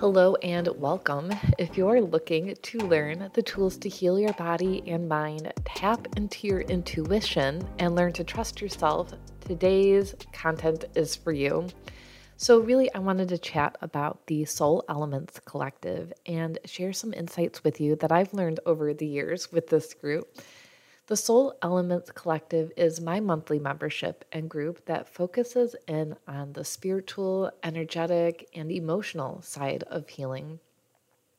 Hello and welcome. If you're looking to learn the tools to heal your body and mind, tap into your intuition, and learn to trust yourself, today's content is for you. So, really, I wanted to chat about the Soul Elements Collective and share some insights with you that I've learned over the years with this group the Soul Elements Collective is my monthly membership and group that focuses in on the spiritual, energetic, and emotional side of healing.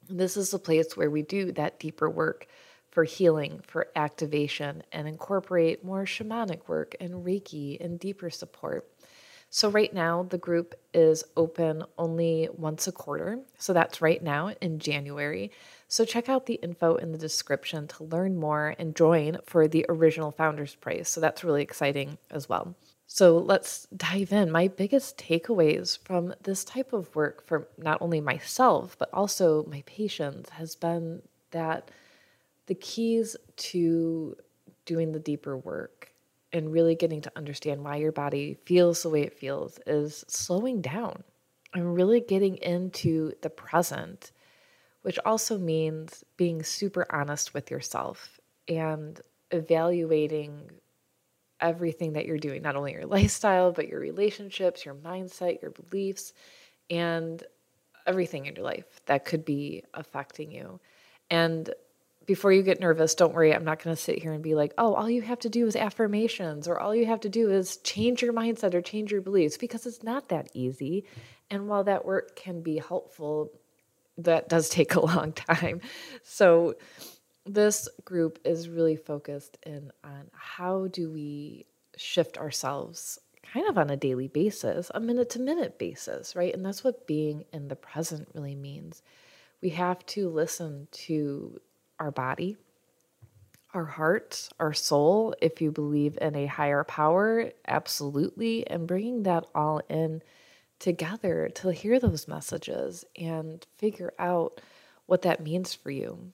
This is the place where we do that deeper work for healing, for activation, and incorporate more shamanic work and Reiki and deeper support. So, right now, the group is open only once a quarter. So, that's right now in January. So, check out the info in the description to learn more and join for the original founder's price. So, that's really exciting as well. So, let's dive in. My biggest takeaways from this type of work for not only myself, but also my patients has been that the keys to doing the deeper work and really getting to understand why your body feels the way it feels is slowing down and really getting into the present, which also means being super honest with yourself and evaluating everything that you're doing, not only your lifestyle, but your relationships, your mindset, your beliefs, and everything in your life that could be affecting you. And before you get nervous, don't worry. I'm not going to sit here and be like, oh, all you have to do is affirmations or all you have to do is change your mindset or change your beliefs because it's not that easy. And while that work can be helpful, that does take a long time. So, this group is really focused in on how do we shift ourselves kind of on a daily basis, a minute to minute basis, right? And that's what being in the present really means. We have to listen to our body, our heart, our soul, if you believe in a higher power, absolutely, and bringing that all in together to hear those messages and figure out what that means for you.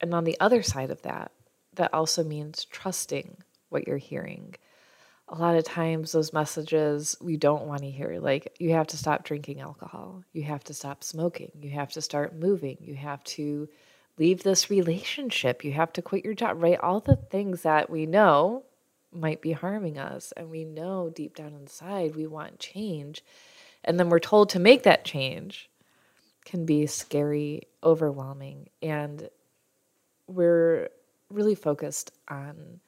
And on the other side of that, that also means trusting what you're hearing. A lot of times, those messages we don't want to hear, like you have to stop drinking alcohol, you have to stop smoking, you have to start moving, you have to leave this relationship. You have to quit your job, right? All the things that we know might be harming us. And we know deep down inside we want change. And then we're told to make that change can be scary, overwhelming. And we're really focused on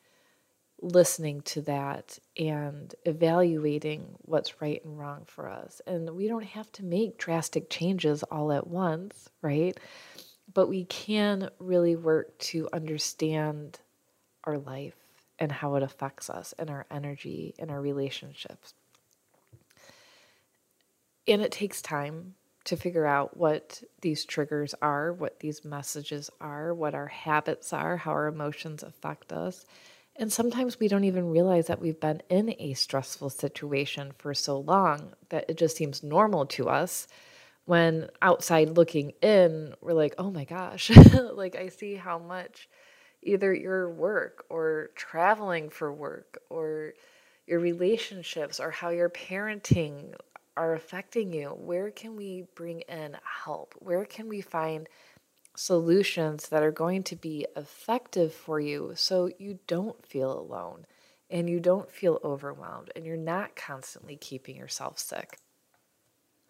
listening to that and evaluating what's right and wrong for us. And we don't have to make drastic changes all at once, right? but we can really work to understand our life and how it affects us and our energy and our relationships. And it takes time to figure out what these triggers are, what these messages are, what our habits are, how our emotions affect us. And sometimes we don't even realize that we've been in a stressful situation for so long that it just seems normal to us when outside looking in, we're like, oh my gosh, like I see how much either your work or traveling for work or your relationships or how your parenting are affecting you. Where can we bring in help? Where can we find solutions that are going to be effective for you so you don't feel alone and you don't feel overwhelmed and you're not constantly keeping yourself sick?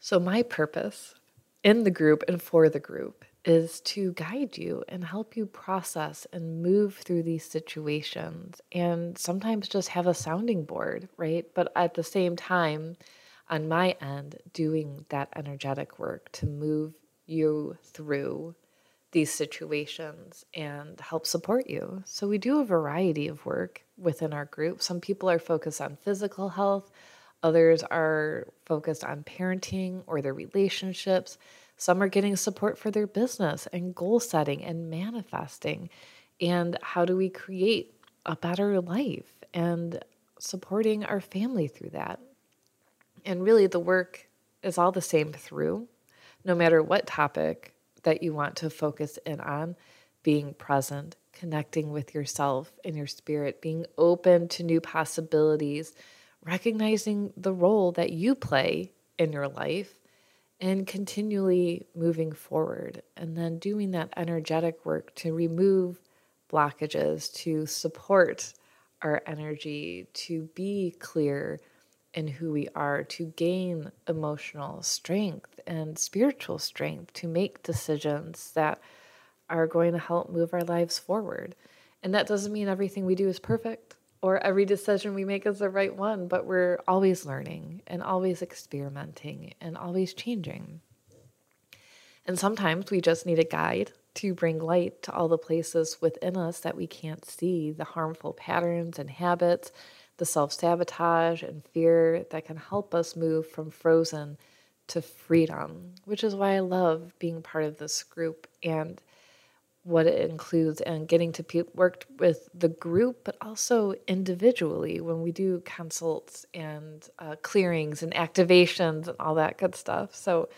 So, my purpose in the group and for the group is to guide you and help you process and move through these situations and sometimes just have a sounding board, right? But at the same time, on my end, doing that energetic work to move you through these situations and help support you. So, we do a variety of work within our group. Some people are focused on physical health, Others are focused on parenting or their relationships. Some are getting support for their business and goal setting and manifesting. And how do we create a better life and supporting our family through that? And really, the work is all the same through, no matter what topic that you want to focus in on being present, connecting with yourself and your spirit, being open to new possibilities recognizing the role that you play in your life and continually moving forward. And then doing that energetic work to remove blockages, to support our energy, to be clear in who we are, to gain emotional strength and spiritual strength to make decisions that are going to help move our lives forward. And that doesn't mean everything we do is perfect or every decision we make is the right one, but we're always learning and always experimenting and always changing. And sometimes we just need a guide to bring light to all the places within us that we can't see, the harmful patterns and habits, the self sabotage and fear that can help us move from frozen to freedom, which is why I love being part of this group and what it includes and getting to pe- work with the group, but also individually when we do consults and uh, clearings and activations and all that good stuff. So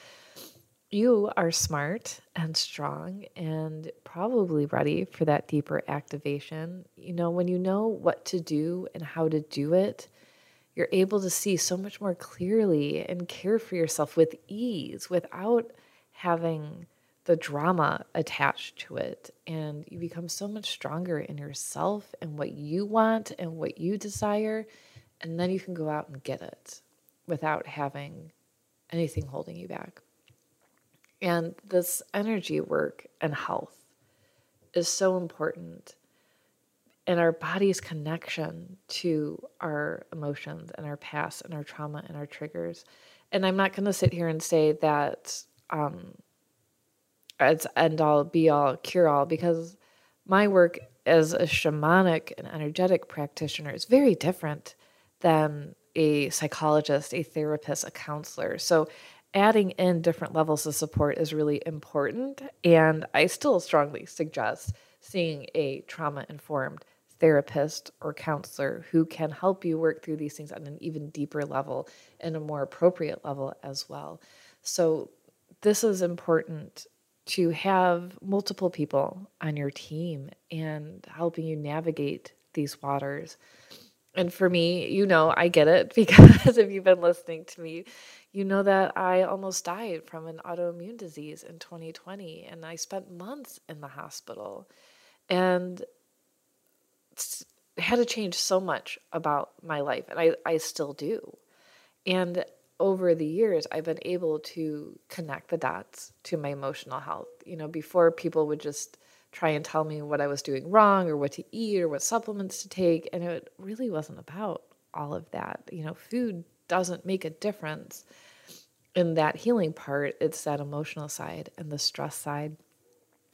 you are smart and strong and probably ready for that deeper activation. You know, when you know what to do and how to do it, you're able to see so much more clearly and care for yourself with ease without having the drama attached to it and you become so much stronger in yourself and what you want and what you desire and then you can go out and get it without having anything holding you back and this energy work and health is so important and our body's connection to our emotions and our past and our trauma and our triggers and i'm not going to sit here and say that um, it's end all be all cure all because my work as a shamanic and energetic practitioner is very different than a psychologist, a therapist, a counselor. So adding in different levels of support is really important and I still strongly suggest seeing a trauma informed therapist or counselor who can help you work through these things on an even deeper level and a more appropriate level as well. So this is important to have multiple people on your team and helping you navigate these waters. And for me, you know, I get it because if you've been listening to me, you know that I almost died from an autoimmune disease in 2020 and I spent months in the hospital and had to change so much about my life and I, I still do. And over the years, I've been able to connect the dots to my emotional health. You know, before people would just try and tell me what I was doing wrong or what to eat or what supplements to take. And it really wasn't about all of that. You know, food doesn't make a difference in that healing part, it's that emotional side and the stress side.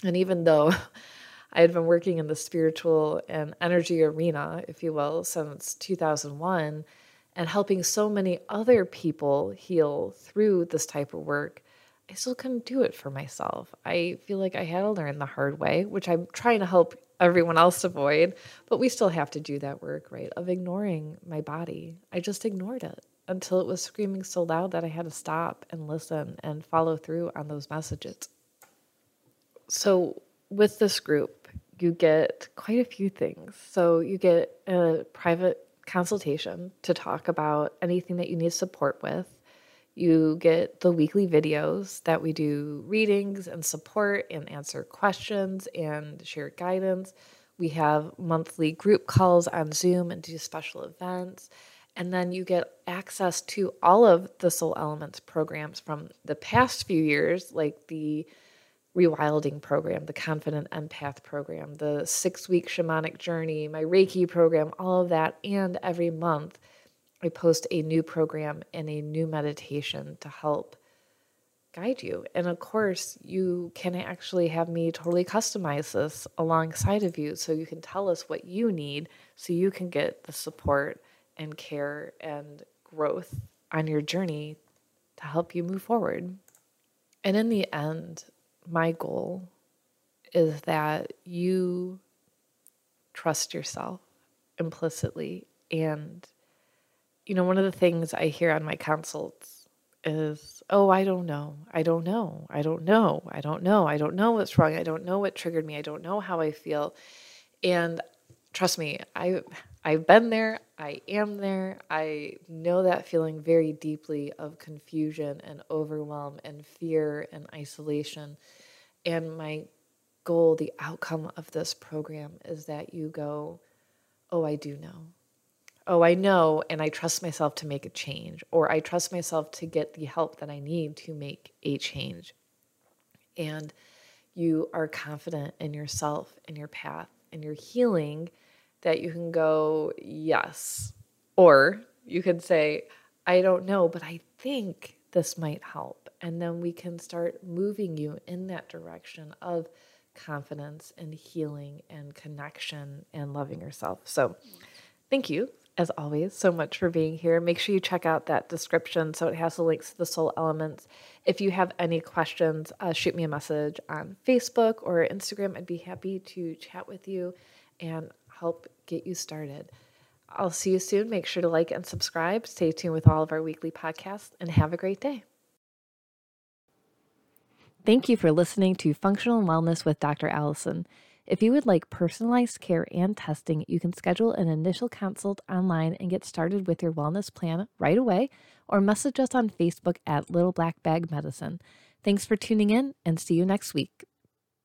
And even though I had been working in the spiritual and energy arena, if you will, since 2001 and helping so many other people heal through this type of work, I still couldn't do it for myself. I feel like I had to learn the hard way, which I'm trying to help everyone else avoid, but we still have to do that work, right? Of ignoring my body. I just ignored it until it was screaming so loud that I had to stop and listen and follow through on those messages. So, with this group, you get quite a few things. So, you get a private consultation to talk about anything that you need support with. You get the weekly videos that we do readings and support and answer questions and share guidance. We have monthly group calls on Zoom and do special events. And then you get access to all of the Soul Elements programs from the past few years, like the rewilding program, the confident empath program, the six week shamanic journey, my Reiki program, all of that. And every month, I post a new program and a new meditation to help guide you. And of course, you can actually have me totally customize this alongside of you so you can tell us what you need so you can get the support and care and growth on your journey to help you move forward. And in the end, my goal is that you trust yourself implicitly. And, you know, one of the things I hear on my consults is, oh, I don't know. I don't know. I don't know. I don't know. I don't know what's wrong. I don't know what triggered me. I don't know how I feel. And trust me, I I've been there. I am there. I know that feeling very deeply of confusion and overwhelm and fear and isolation. And my goal, the outcome of this program is that you go, Oh, I do know. Oh, I know, and I trust myself to make a change, or I trust myself to get the help that I need to make a change. And you are confident in yourself and your path and your healing that you can go, yes. Or you could say, I don't know, but I think this might help. And then we can start moving you in that direction of confidence and healing and connection and loving yourself. So, thank you as always, so much for being here. Make sure you check out that description so it has the links to the soul elements. If you have any questions, uh, shoot me a message on Facebook or Instagram. I'd be happy to chat with you and help get you started. I'll see you soon. Make sure to like and subscribe. Stay tuned with all of our weekly podcasts and have a great day. Thank you for listening to Functional Wellness with Dr. Allison. If you would like personalized care and testing, you can schedule an initial consult online and get started with your wellness plan right away, or message us on Facebook at Little Black Bag Medicine. Thanks for tuning in and see you next week.